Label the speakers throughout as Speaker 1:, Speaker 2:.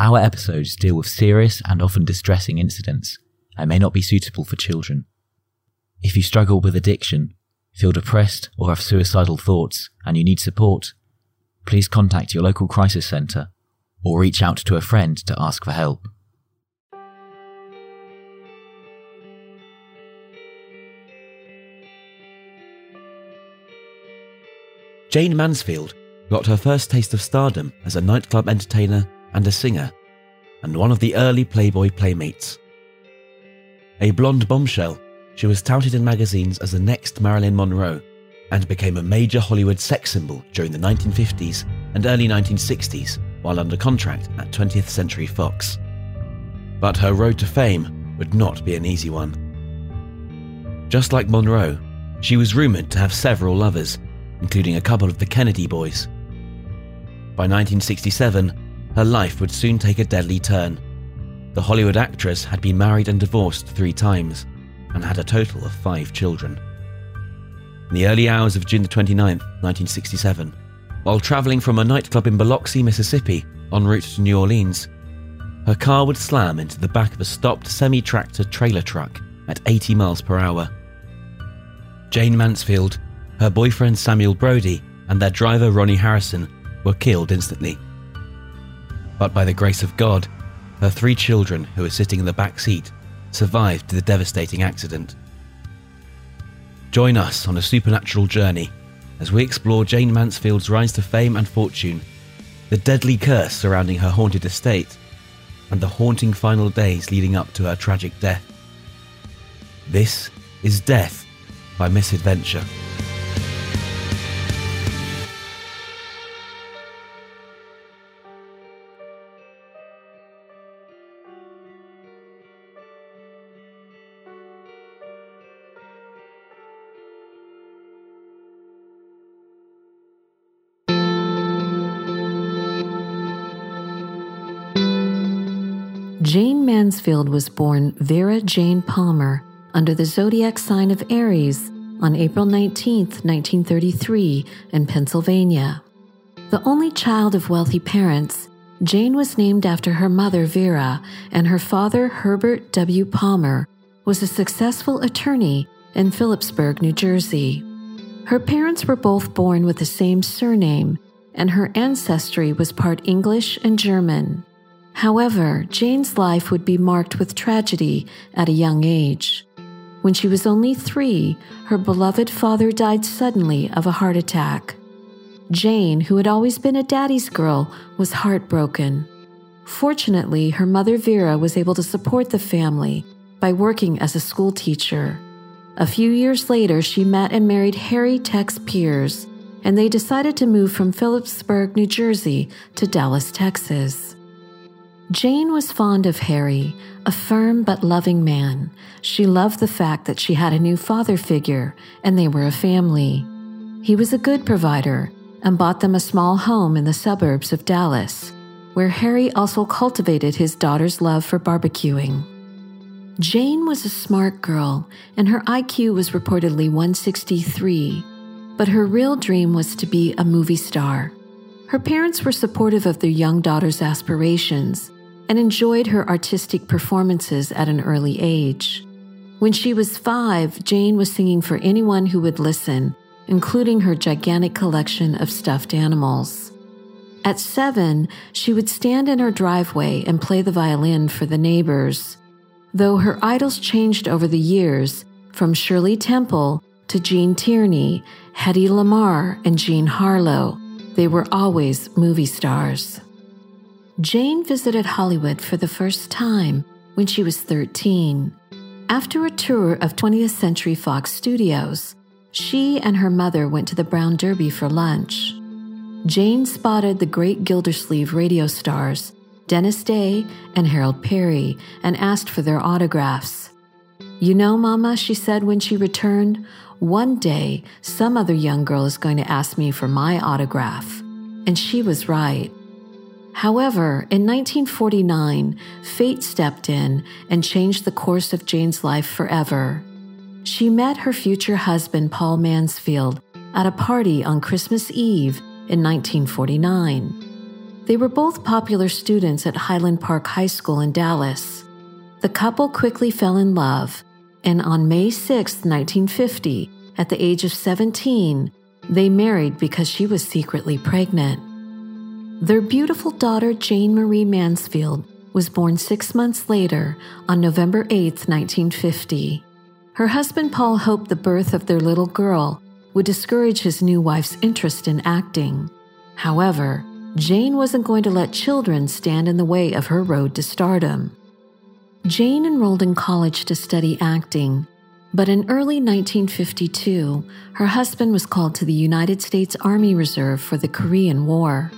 Speaker 1: Our episodes deal with serious and often distressing incidents and may not be suitable for children. If you struggle with addiction, feel depressed, or have suicidal thoughts and you need support, please contact your local crisis centre or reach out to a friend to ask for help.
Speaker 2: Jayne Mansfield got her first taste of stardom as a nightclub entertainer and a singer, and one of the early Playboy playmates. A blonde bombshell, she was touted in magazines as the next Marilyn Monroe and became a major Hollywood sex symbol during the 1950s and early 1960s while under contract at 20th Century Fox. But her road to fame would not be an easy one. Just like Monroe, she was rumoured to have several lovers, including a couple of the Kennedy boys. By 1967, her life would soon take a deadly turn. The Hollywood actress had been married and divorced three times and had a total of five children. In the early hours of June 29, 1967, while traveling from a nightclub in Biloxi, Mississippi, en route to New Orleans, her car would slam into the back of a stopped semi tractor trailer truck at 80 miles per hour. Jayne Mansfield, her boyfriend Samuel Brody, and their driver Ronnie Harrison were killed instantly. But by the grace of God, her three children, who were sitting in the back seat, survived the devastating accident. Join us on a supernatural journey as we explore Jayne Mansfield's rise to fame and fortune, the deadly curse surrounding her haunted estate, and the haunting final days leading up to her tragic death. This is Death by Misadventure.
Speaker 3: Jayne Mansfield was born Vera Jane Palmer under the zodiac sign of Aries on April 19, 1933, in Pennsylvania. The only child of wealthy parents, Jane was named after her mother Vera, and her father Herbert W. Palmer was a successful attorney in Phillipsburg, New Jersey. Her parents were both born with the same surname, and her ancestry was part English and German. However, Jane's life would be marked with tragedy at a young age. When she was only three, her beloved father died suddenly of a heart attack. Jane, who had always been a daddy's girl, was heartbroken. Fortunately, her mother Vera was able to support the family by working as a school teacher. A few years later, she met and married Harry Tex Peers, and they decided to move from Phillipsburg, New Jersey to Dallas, Texas. Jayne was fond of Harry, a firm but loving man. She loved the fact that she had a new father figure and they were a family. He was a good provider and bought them a small home in the suburbs of Dallas, where Harry also cultivated his daughter's love for barbecuing. Jane was a smart girl and her IQ was reportedly 163, but her real dream was to be a movie star. Her parents were supportive of their young daughter's aspirations and enjoyed her artistic performances at an early age. When she was five, Jane was singing for anyone who would listen, including her gigantic collection of stuffed animals. At seven, she would stand in her driveway and play the violin for the neighbors. Though her idols changed over the years, from Shirley Temple to Gene Tierney, Hedy Lamarr, and Jean Harlow, they were always movie stars. Jayne visited Hollywood for the first time when she was 13. After a tour of 20th Century Fox Studios, she and her mother went to the Brown Derby for lunch. Jane spotted the great Gildersleeve radio stars, Dennis Day and Harold Peary, and asked for their autographs. You know, Mama, she said when she returned, one day some other young girl is going to ask me for my autograph. And she was right. However, in 1949, fate stepped in and changed the course of Jane's life forever. She met her future husband, Paul Mansfield, at a party on Christmas Eve in 1949. They were both popular students at Highland Park High School in Dallas. The couple quickly fell in love, and on May 6, 1950, at the age of 17, they married because she was secretly pregnant. Their beautiful daughter, Jayne Marie Mansfield, was born six months later on November 8, 1950. Her husband Paul hoped the birth of their little girl would discourage his new wife's interest in acting. However, Jane wasn't going to let children stand in the way of her road to stardom. Jane enrolled in college to study acting, but in early 1952, her husband was called to the United States Army Reserve for the Korean War.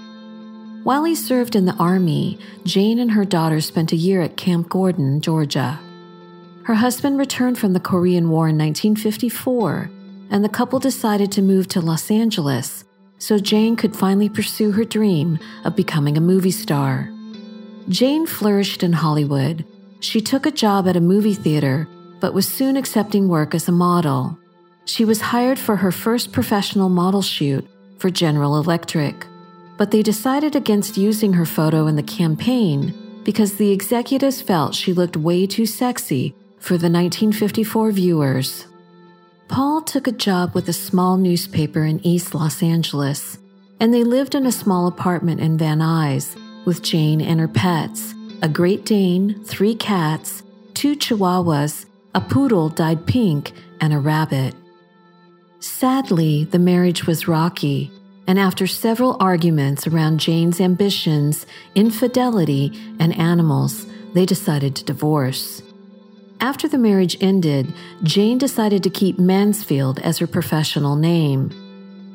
Speaker 3: While he served in the Army, Jane and her daughter spent a year at Camp Gordon, Georgia. Her husband returned from the Korean War in 1954, and the couple decided to move to Los Angeles so Jane could finally pursue her dream of becoming a movie star. Jane flourished in Hollywood. She took a job at a movie theater, but was soon accepting work as a model. She was hired for her first professional model shoot for General Electric but they decided against using her photo in the campaign because the executives felt she looked way too sexy for the 1954 viewers. Paul took a job with a small newspaper in East Los Angeles, and they lived in a small apartment in Van Nuys with Jane and her pets a Great Dane, three cats, two Chihuahuas, a poodle dyed pink, and a rabbit. Sadly, the marriage was rocky and after several arguments around Jane's ambitions, infidelity, and animals, they decided to divorce. After the marriage ended, Jane decided to keep Mansfield as her professional name.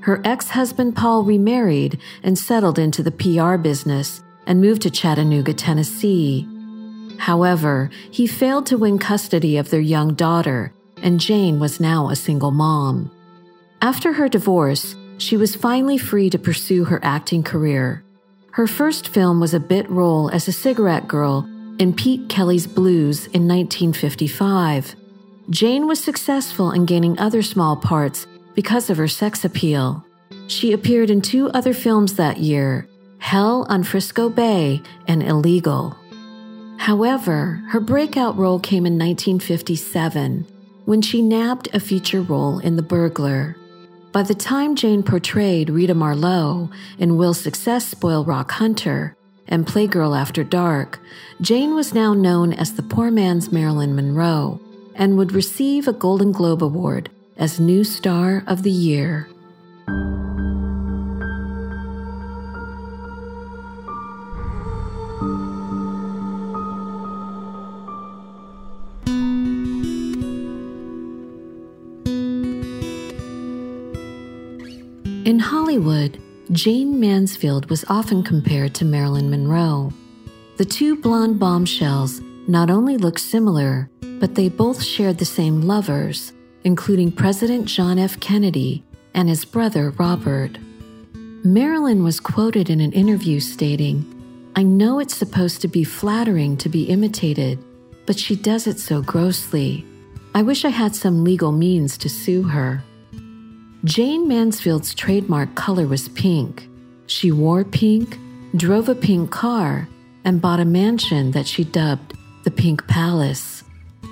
Speaker 3: Her ex husband Paul remarried and settled into the PR business and moved to Chattanooga, Tennessee. However, he failed to win custody of their young daughter, and Jane was now a single mom. After her divorce, she was finally free to pursue her acting career. Her first film was a bit role as a cigarette girl in Pete Kelly's Blues in 1955. Jane was successful in gaining other small parts because of her sex appeal. She appeared in two other films that year Hell on Frisco Bay and Illegal. However, her breakout role came in 1957 when she nabbed a feature role in The Burglar. By the time Jane portrayed Rita Marlowe in Will Success Spoil Rock Hunter and Playgirl After Dark, Jane was now known as the poor man's Marilyn Monroe and would receive a Golden Globe Award as New Star of the Year. In Hollywood, Jayne Mansfield was often compared to Marilyn Monroe. The two blonde bombshells not only looked similar, but they both shared the same lovers, including President John F. Kennedy and his brother Robert. Marilyn was quoted in an interview stating, I know it's supposed to be flattering to be imitated, but she does it so grossly. I wish I had some legal means to sue her. Jayne Mansfield's trademark color was pink. She wore pink, drove a pink car, and bought a mansion that she dubbed the Pink Palace.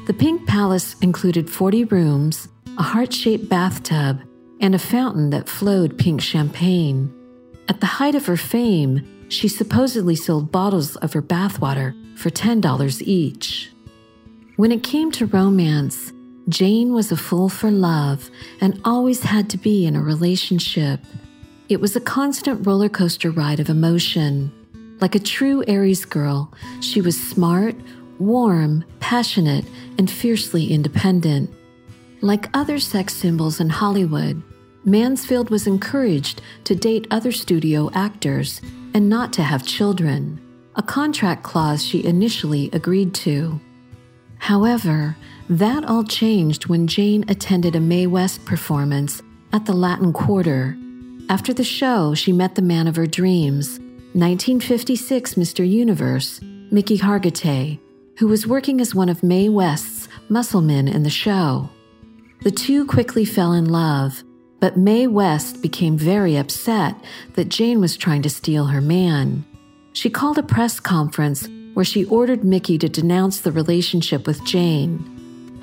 Speaker 3: The Pink Palace included 40 rooms, a heart shaped bathtub, and a fountain that flowed pink champagne. At the height of her fame, she supposedly sold bottles of her bathwater for $10 each. When it came to romance, Jane was a fool for love and always had to be in a relationship. It was a constant roller coaster ride of emotion. Like a true Aries girl, she was smart, warm, passionate, and fiercely independent. Like other sex symbols in Hollywood, Mansfield was encouraged to date other studio actors and not to have children, a contract clause she initially agreed to. However, that all changed when Jane attended a Mae West performance at the Latin Quarter. After the show, she met the man of her dreams, 1956 Mr. Universe, Mickey Hargitay, who was working as one of Mae West's muscle men in the show. The two quickly fell in love, but Mae West became very upset that Jane was trying to steal her man. She called a press conference where she ordered Mickey to denounce the relationship with Jane.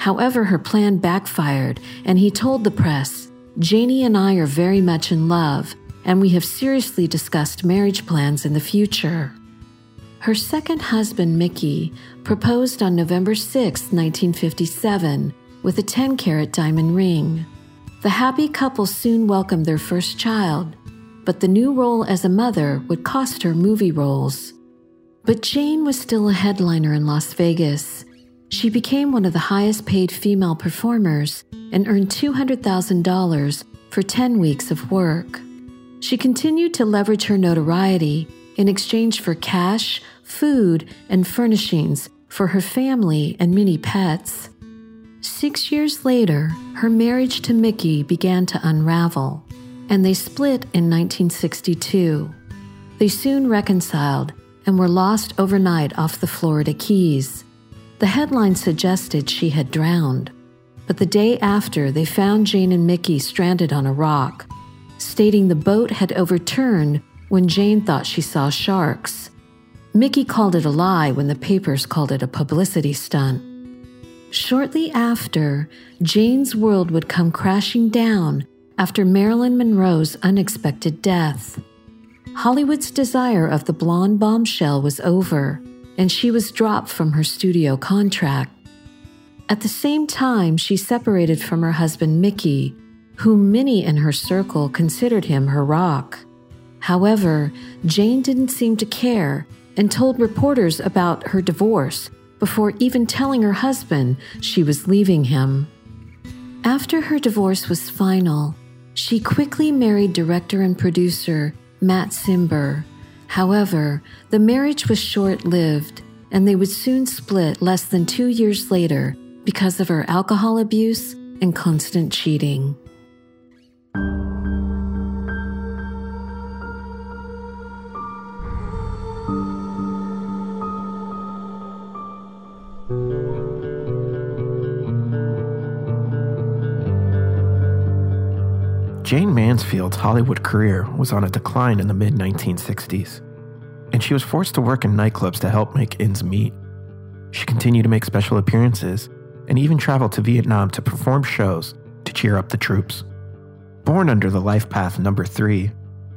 Speaker 3: However, her plan backfired, and he told the press, Janie and I are very much in love, and we have seriously discussed marriage plans in the future. Her second husband, Mickey, proposed on November 6, 1957, with a 10 carat diamond ring. The happy couple soon welcomed their first child, but the new role as a mother would cost her movie roles. But Jane was still a headliner in Las Vegas. She became one of the highest paid female performers and earned $200,000 for 10 weeks of work. She continued to leverage her notoriety in exchange for cash, food, and furnishings for her family and many pets. Six years later, her marriage to Mickey began to unravel, and they split in 1962. They soon reconciled and were lost overnight off the Florida Keys. The headline suggested she had drowned, but the day after, they found Jane and Mickey stranded on a rock, stating the boat had overturned when Jane thought she saw sharks. Mickey called it a lie when the papers called it a publicity stunt. Shortly after, Jane's world would come crashing down after Marilyn Monroe's unexpected death. Hollywood's desire of the blonde bombshell was over, and she was dropped from her studio contract. At the same time, she separated from her husband Mickey, whom many in her circle considered him her rock. However, Jane didn't seem to care and told reporters about her divorce before even telling her husband she was leaving him. After her divorce was final, she quickly married director and producer Matt Cimber. However, the marriage was short lived, and they would soon split less than two years later because of her alcohol abuse and constant cheating.
Speaker 4: Mansfield's Hollywood career was on a decline in the mid 1960s, and she was forced to work in nightclubs to help make ends meet. She continued to make special appearances and even traveled to Vietnam to perform shows to cheer up the troops. Born under the life path number three,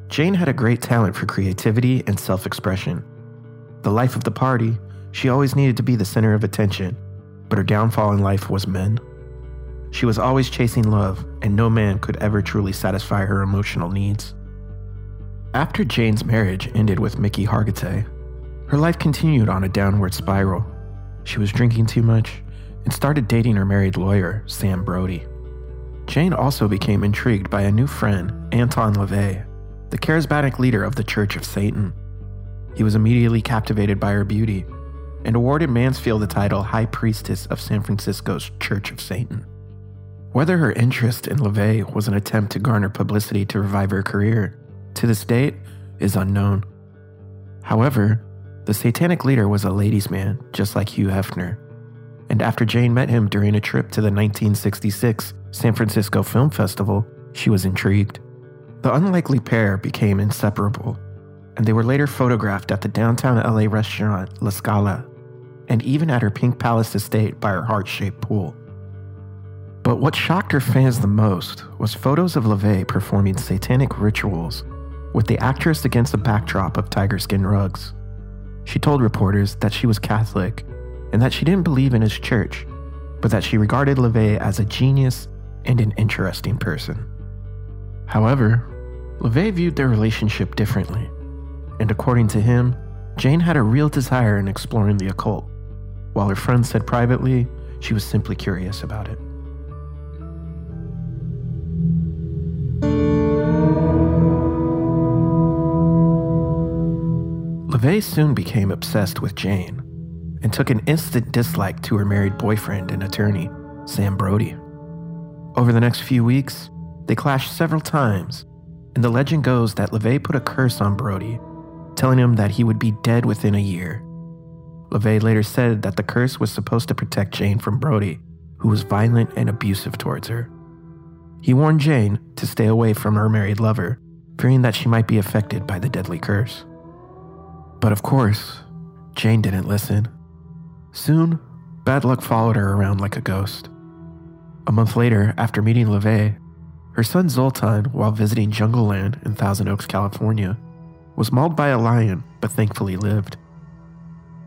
Speaker 4: Jane had a great talent for creativity and self expression. The life of the party, she always needed to be the center of attention, but her downfall in life was men. She was always chasing love, and no man could ever truly satisfy her emotional needs. After Jane's marriage ended with Mickey Hargitay, her life continued on a downward spiral. She was drinking too much and started dating her married lawyer, Sam Brody. Jane also became intrigued by a new friend, Anton LaVey, the charismatic leader of the Church of Satan. He was immediately captivated by her beauty and awarded Mansfield the title High Priestess of San Francisco's Church of Satan. Whether her interest in LaVey was an attempt to garner publicity to revive her career, to this date, is unknown. However, the satanic leader was a ladies' man, just like Hugh Hefner. And after Jane met him during a trip to the 1966 San Francisco Film Festival, she was intrigued. The unlikely pair became inseparable, and they were later photographed at the downtown LA restaurant La Scala, and even at her Pink Palace estate by her heart shaped pool. But what shocked her fans the most was photos of LaVey performing satanic rituals with the actress against a backdrop of tiger skin rugs. She told reporters that she was Catholic and that she didn't believe in his church, but that she regarded LaVey as a genius and an interesting person. However, LaVey viewed their relationship differently, and according to him, Jane had a real desire in exploring the occult, while her friends said privately she was simply curious about it. LaVey soon became obsessed with Jane and took an instant dislike to her married boyfriend and attorney, Sam Brody. Over the next few weeks, they clashed several times, and the legend goes that LaVey put a curse on Brody, telling him that he would be dead within a year. LaVey later said that the curse was supposed to protect Jane from Brody, who was violent and abusive towards her. He warned Jane to stay away from her married lover, fearing that she might be affected by the deadly curse. But of course, Jane didn't listen. Soon, bad luck followed her around like a ghost. A month later, after meeting LaVey, her son Zoltan, while visiting Jungle Land in Thousand Oaks, California, was mauled by a lion but thankfully lived.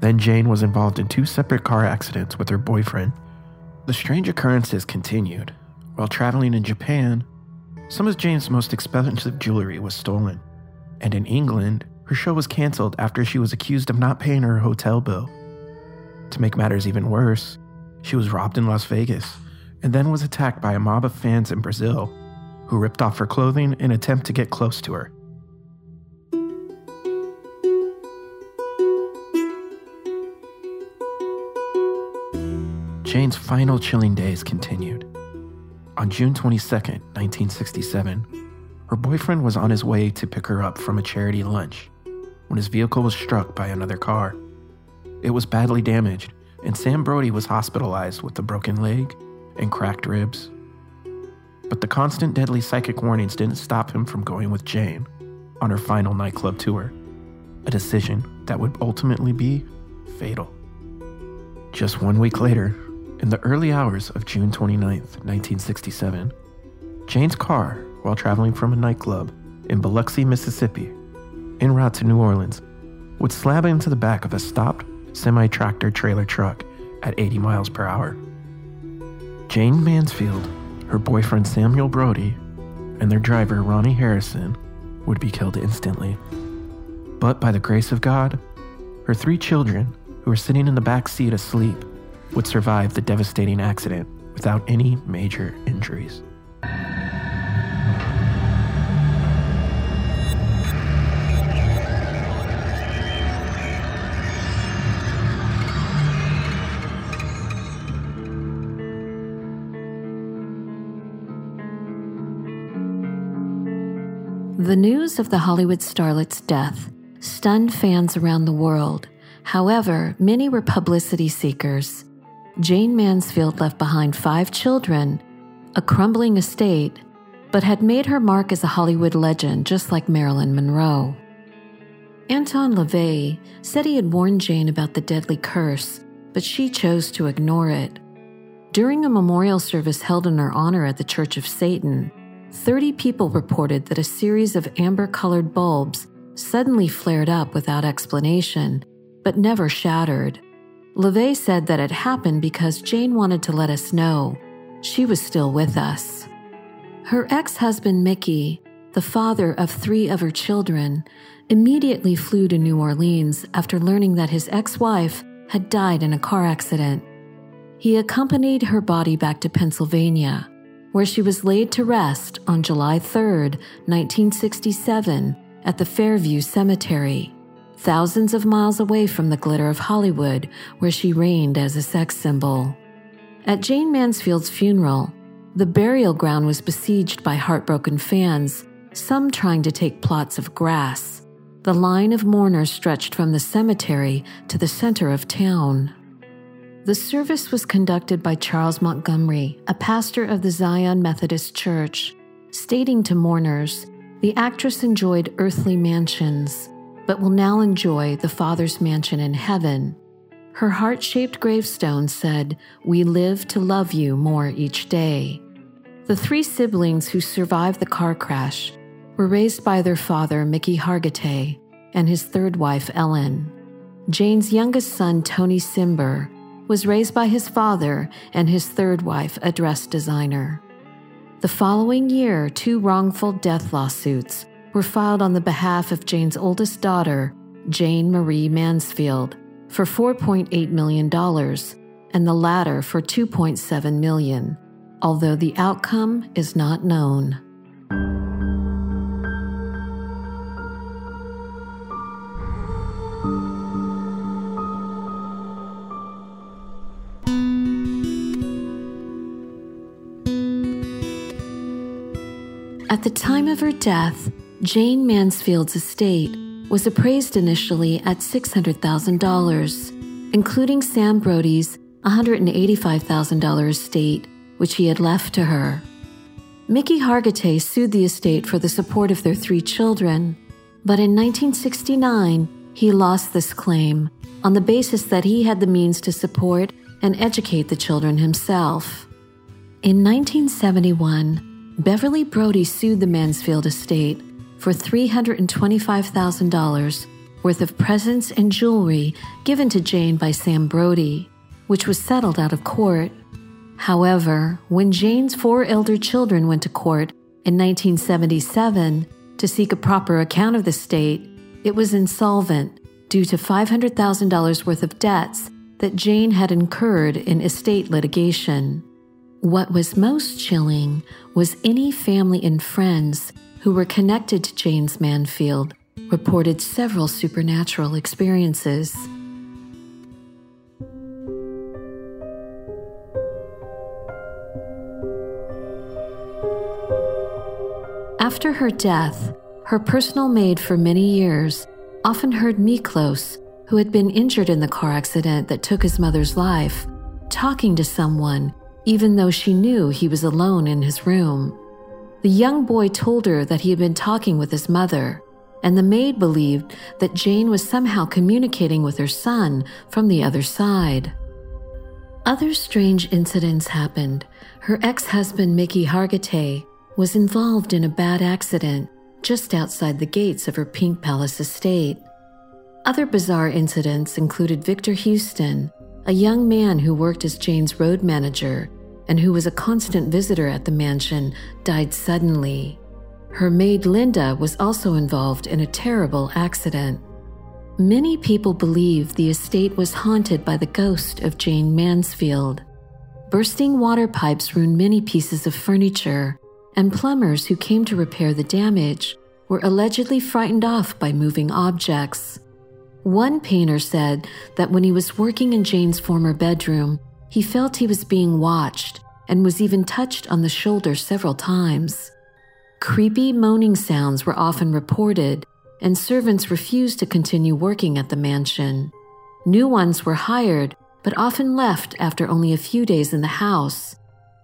Speaker 4: Then Jane was involved in two separate car accidents with her boyfriend. The strange occurrences continued. While traveling in Japan, some of Jane's most expensive jewelry was stolen, and in England, her show was canceled after she was accused of not paying her hotel bill. To make matters even worse, she was robbed in Las Vegas and then was attacked by a mob of fans in Brazil who ripped off her clothing in an attempt to get close to her. Jane's final chilling days continued. On June 22, 1967, her boyfriend was on his way to pick her up from a charity lunch when his vehicle was struck by another car. It was badly damaged, and Sam Brody was hospitalized with a broken leg and cracked ribs. But the constant deadly psychic warnings didn't stop him from going with Jane on her final nightclub tour, a decision that would ultimately be fatal. Just one week later, in the early hours of June 29, 1967, Jane's car, while traveling from a nightclub in Biloxi, Mississippi, en route to New Orleans, would slam into the back of a stopped semi tractor trailer truck at 80 miles per hour. Jayne Mansfield, her boyfriend Samuel Brody, and their driver Ronnie Harrison would be killed instantly. But by the grace of God, her three children, who were sitting in the back seat asleep, would survive the devastating accident without any major injuries.
Speaker 3: The news of the Hollywood starlet's death stunned fans around the world. However, many were publicity seekers. Jayne Mansfield left behind five children, a crumbling estate, but had made her mark as a Hollywood legend just like Marilyn Monroe. Anton LaVey said he had warned Jane about the deadly curse, but she chose to ignore it. During a memorial service held in her honor at the Church of Satan, 30 people reported that a series of amber colored bulbs suddenly flared up without explanation, but never shattered. LaVey said that it happened because Jane wanted to let us know she was still with us. Her ex husband, Mickey, the father of three of her children, immediately flew to New Orleans after learning that his ex wife had died in a car accident. He accompanied her body back to Pennsylvania where she was laid to rest on July 3, 1967, at the Fairview Cemetery, thousands of miles away from the glitter of Hollywood, where she reigned as a sex symbol. At Jayne Mansfield's funeral, the burial ground was besieged by heartbroken fans, some trying to take plots of grass. The line of mourners stretched from the cemetery to the center of town. The service was conducted by Charles Montgomery, a pastor of the Zion Methodist Church, stating to mourners, The actress enjoyed earthly mansions, but will now enjoy the Father's mansion in heaven. Her heart shaped gravestone said, We live to love you more each day. The three siblings who survived the car crash were raised by their father, Mickey Hargitay, and his third wife, Ellen. Jane's youngest son, Tony Cimber, was raised by his father and his third wife, a dress designer. The following year, two wrongful death lawsuits were filed on the behalf of Jane's oldest daughter, Jayne Marie Mansfield, for $4.8 million, and the latter for 2.7 million, although the outcome is not known. At the time of her death, Jayne Mansfield's estate was appraised initially at $600,000, including Sam Brody's $185,000 estate, which he had left to her. Mickey Hargitay sued the estate for the support of their three children, but in 1969, he lost this claim on the basis that he had the means to support and educate the children himself. In 1971, Beverly Brody sued the Mansfield estate for $325,000 worth of presents and jewelry given to Jane by Sam Brody, which was settled out of court. However, when Jane's four elder children went to court in 1977 to seek a proper account of the estate, it was insolvent due to $500,000 worth of debts that Jane had incurred in estate litigation. What was most chilling was any family and friends who were connected to Jane's Manfield reported several supernatural experiences. After her death, her personal maid for many years often heard Miklos, who had been injured in the car accident that took his mother's life, talking to someone, even though she knew he was alone in his room. The young boy told her that he had been talking with his mother, and the maid believed that Jane was somehow communicating with her son from the other side. Other strange incidents happened. Her ex husband, Mickey Hargitay, was involved in a bad accident just outside the gates of her Pink Palace estate. Other bizarre incidents included Victor Houston, a young man who worked as Jane's road manager and who was a constant visitor at the mansion, died suddenly. Her maid Linda was also involved in a terrible accident. Many people believe the estate was haunted by the ghost of Jayne Mansfield. Bursting water pipes ruined many pieces of furniture, and plumbers who came to repair the damage were allegedly frightened off by moving objects. One painter said that when he was working in Jane's former bedroom, he felt he was being watched and was even touched on the shoulder several times. Creepy moaning sounds were often reported, and servants refused to continue working at the mansion. New ones were hired, but often left after only a few days in the house.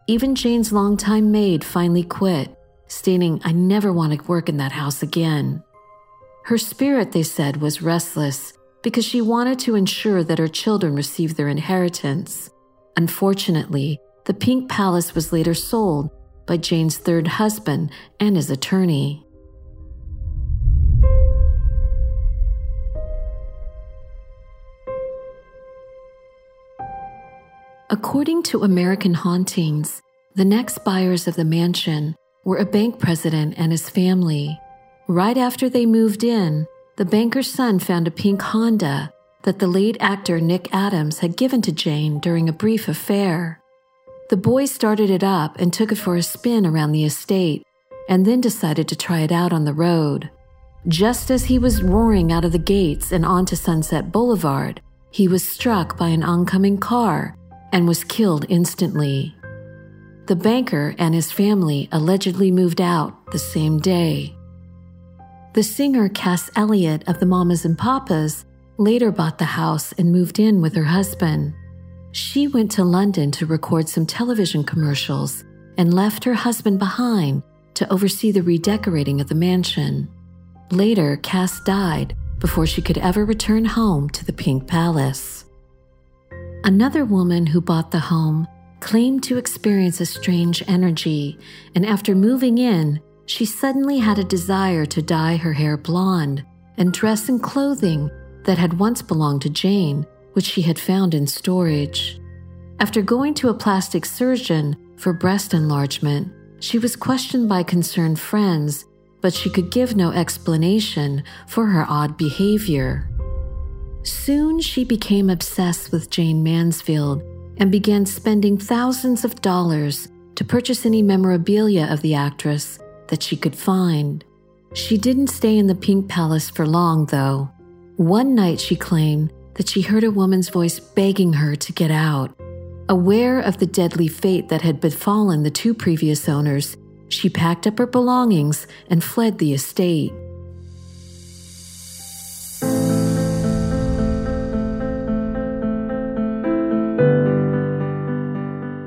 Speaker 3: Even Jane's longtime maid finally quit, stating, I never want to work in that house again. Her spirit, they said, was restless because she wanted to ensure that her children received their inheritance. Unfortunately, the Pink Palace was later sold by Jane's third husband and his attorney. According to American Hauntings, the next buyers of the mansion were a bank president and his family. Right after they moved in, the banker's son found a pink Honda that the late actor Nick Adams had given to Jane during a brief affair. The boy started it up and took it for a spin around the estate, and then decided to try it out on the road. Just as he was roaring out of the gates and onto Sunset Boulevard, he was struck by an oncoming car and was killed instantly. The banker and his family allegedly moved out the same day. The singer Cass Elliot of the Mamas and Papas later bought the house and moved in with her husband. She went to London to record some television commercials and left her husband behind to oversee the redecorating of the mansion. Later, Cass died before she could ever return home to the Pink Palace. Another woman who bought the home claimed to experience a strange energy, and after moving in, she suddenly had a desire to dye her hair blonde and dress in clothing that had once belonged to Jane, which she had found in storage. After going to a plastic surgeon for breast enlargement, she was questioned by concerned friends, but she could give no explanation for her odd behavior. Soon she became obsessed with Jayne Mansfield and began spending thousands of dollars to purchase any memorabilia of the actress that she could find. She didn't stay in the Pink Palace for long, though. One night she claimed that she heard a woman's voice begging her to get out. Aware of the deadly fate that had befallen the two previous owners, she packed up her belongings and fled the estate.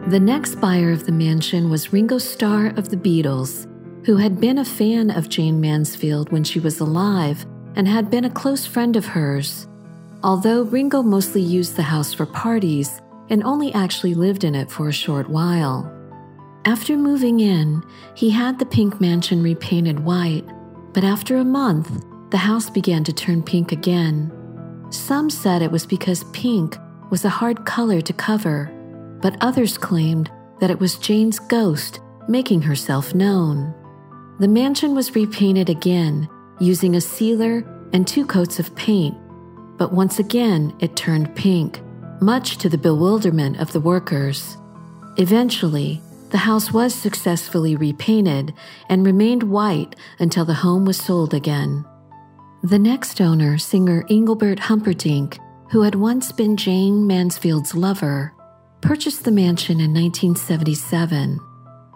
Speaker 3: The next buyer of the mansion was Ringo Starr of the Beatles, who had been a fan of Jayne Mansfield when she was alive and had been a close friend of hers. Although Ringo mostly used the house for parties and only actually lived in it for a short while. After moving in, he had the pink mansion repainted white, but after a month, the house began to turn pink again. Some said it was because pink was a hard color to cover, but others claimed that it was Jane's ghost making herself known. The mansion was repainted again using a sealer and two coats of paint, but once again it turned pink, much to the bewilderment of the workers. Eventually, the house was successfully repainted and remained white until the home was sold again. The next owner, singer Engelbert Humperdinck, who had once been Jayne Mansfield's lover, purchased the mansion in 1977.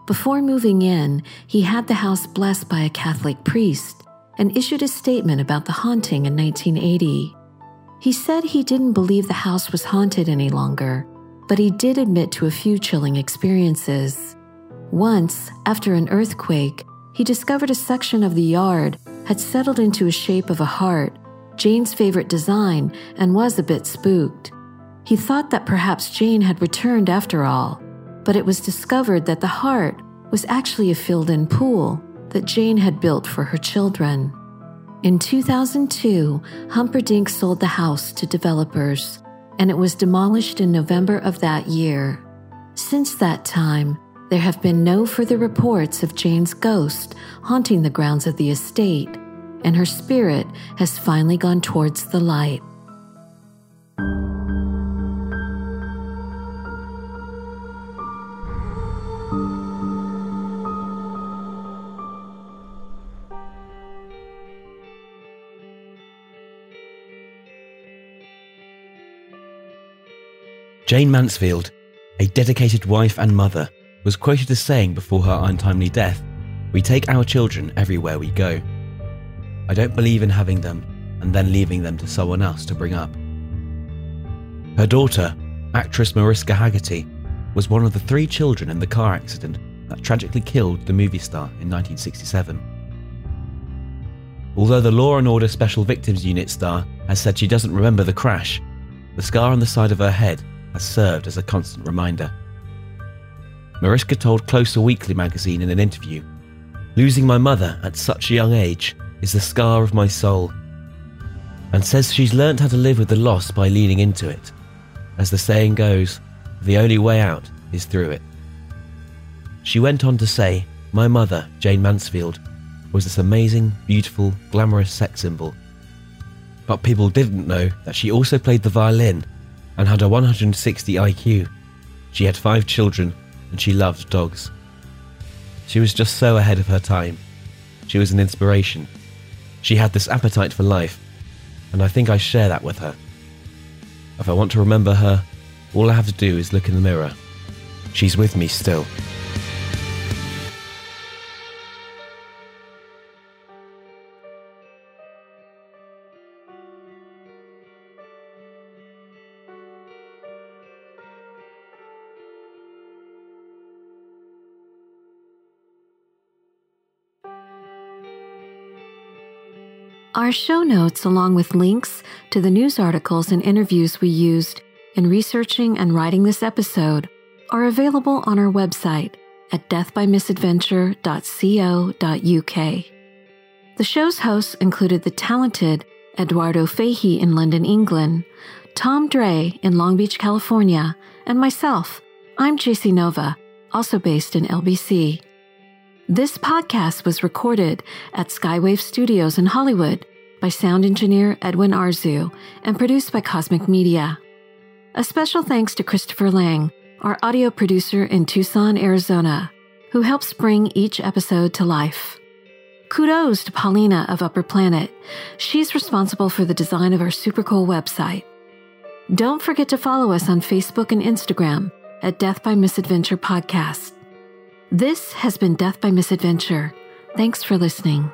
Speaker 3: Before moving in, he had the house blessed by a Catholic priest and issued a statement about the haunting in 1980. He said he didn't believe the house was haunted any longer, but he did admit to a few chilling experiences. Once, after an earthquake, he discovered a section of the yard had settled into a shape of a heart, Jane's favorite design, and was a bit spooked. He thought that perhaps Jane had returned after all, but it was discovered that the heart was actually a filled in pool that Jane had built for her children. In 2002, Humperdinck sold the house to developers, and it was demolished in November of that year. Since that time, there have been no further reports of Jane's ghost haunting the grounds of the estate, and her spirit has finally gone towards the light.
Speaker 2: Jayne Mansfield, a dedicated wife and mother, was quoted as saying before her untimely death, We take our children everywhere we go. I don't believe in having them and then leaving them to someone else to bring up. Her daughter, actress Mariska Hargitay, was one of the three children in the car accident that tragically killed the movie star in 1967. Although the Law and Order Special Victims Unit star has said she doesn't remember the crash, the scar on the side of her head has served as a constant reminder. Mariska told Closer Weekly magazine in an interview Losing my mother at such a young age is the scar of my soul, and says she's learned how to live with the loss by leaning into it. As the saying goes, the only way out is through it. She went on to say, My mother, Jayne Mansfield, was this amazing, beautiful, glamorous sex symbol. But people didn't know that she also played the violin and had a 160 IQ. She had five children and she loved dogs. She was just so ahead of her time. She was an inspiration. She had this appetite for life, and I think I share that with her. If I want to remember her, all I have to do is look in the mirror. She's with me still.
Speaker 3: Our show notes, along with links to the news articles and interviews we used in researching and writing this episode, are available on our website at deathbymisadventure.co.uk. The show's hosts included the talented Eduardo Fahey in London, England, Tom Dre in Long Beach, California, and myself. I'm JC Nova, also based in LBC. This podcast was recorded at Skywave Studios in Hollywood by sound engineer Edwin Arzu and produced by Cosmic Media. A special thanks to Christopher Lang, our audio producer in Tucson, Arizona, who helps bring each episode to life. Kudos to Paulina of Upper Planet. She's responsible for the design of our super cool website. Don't forget to follow us on Facebook and Instagram at Death by Misadventure Podcast. This has been Death by Misadventure. Thanks for listening.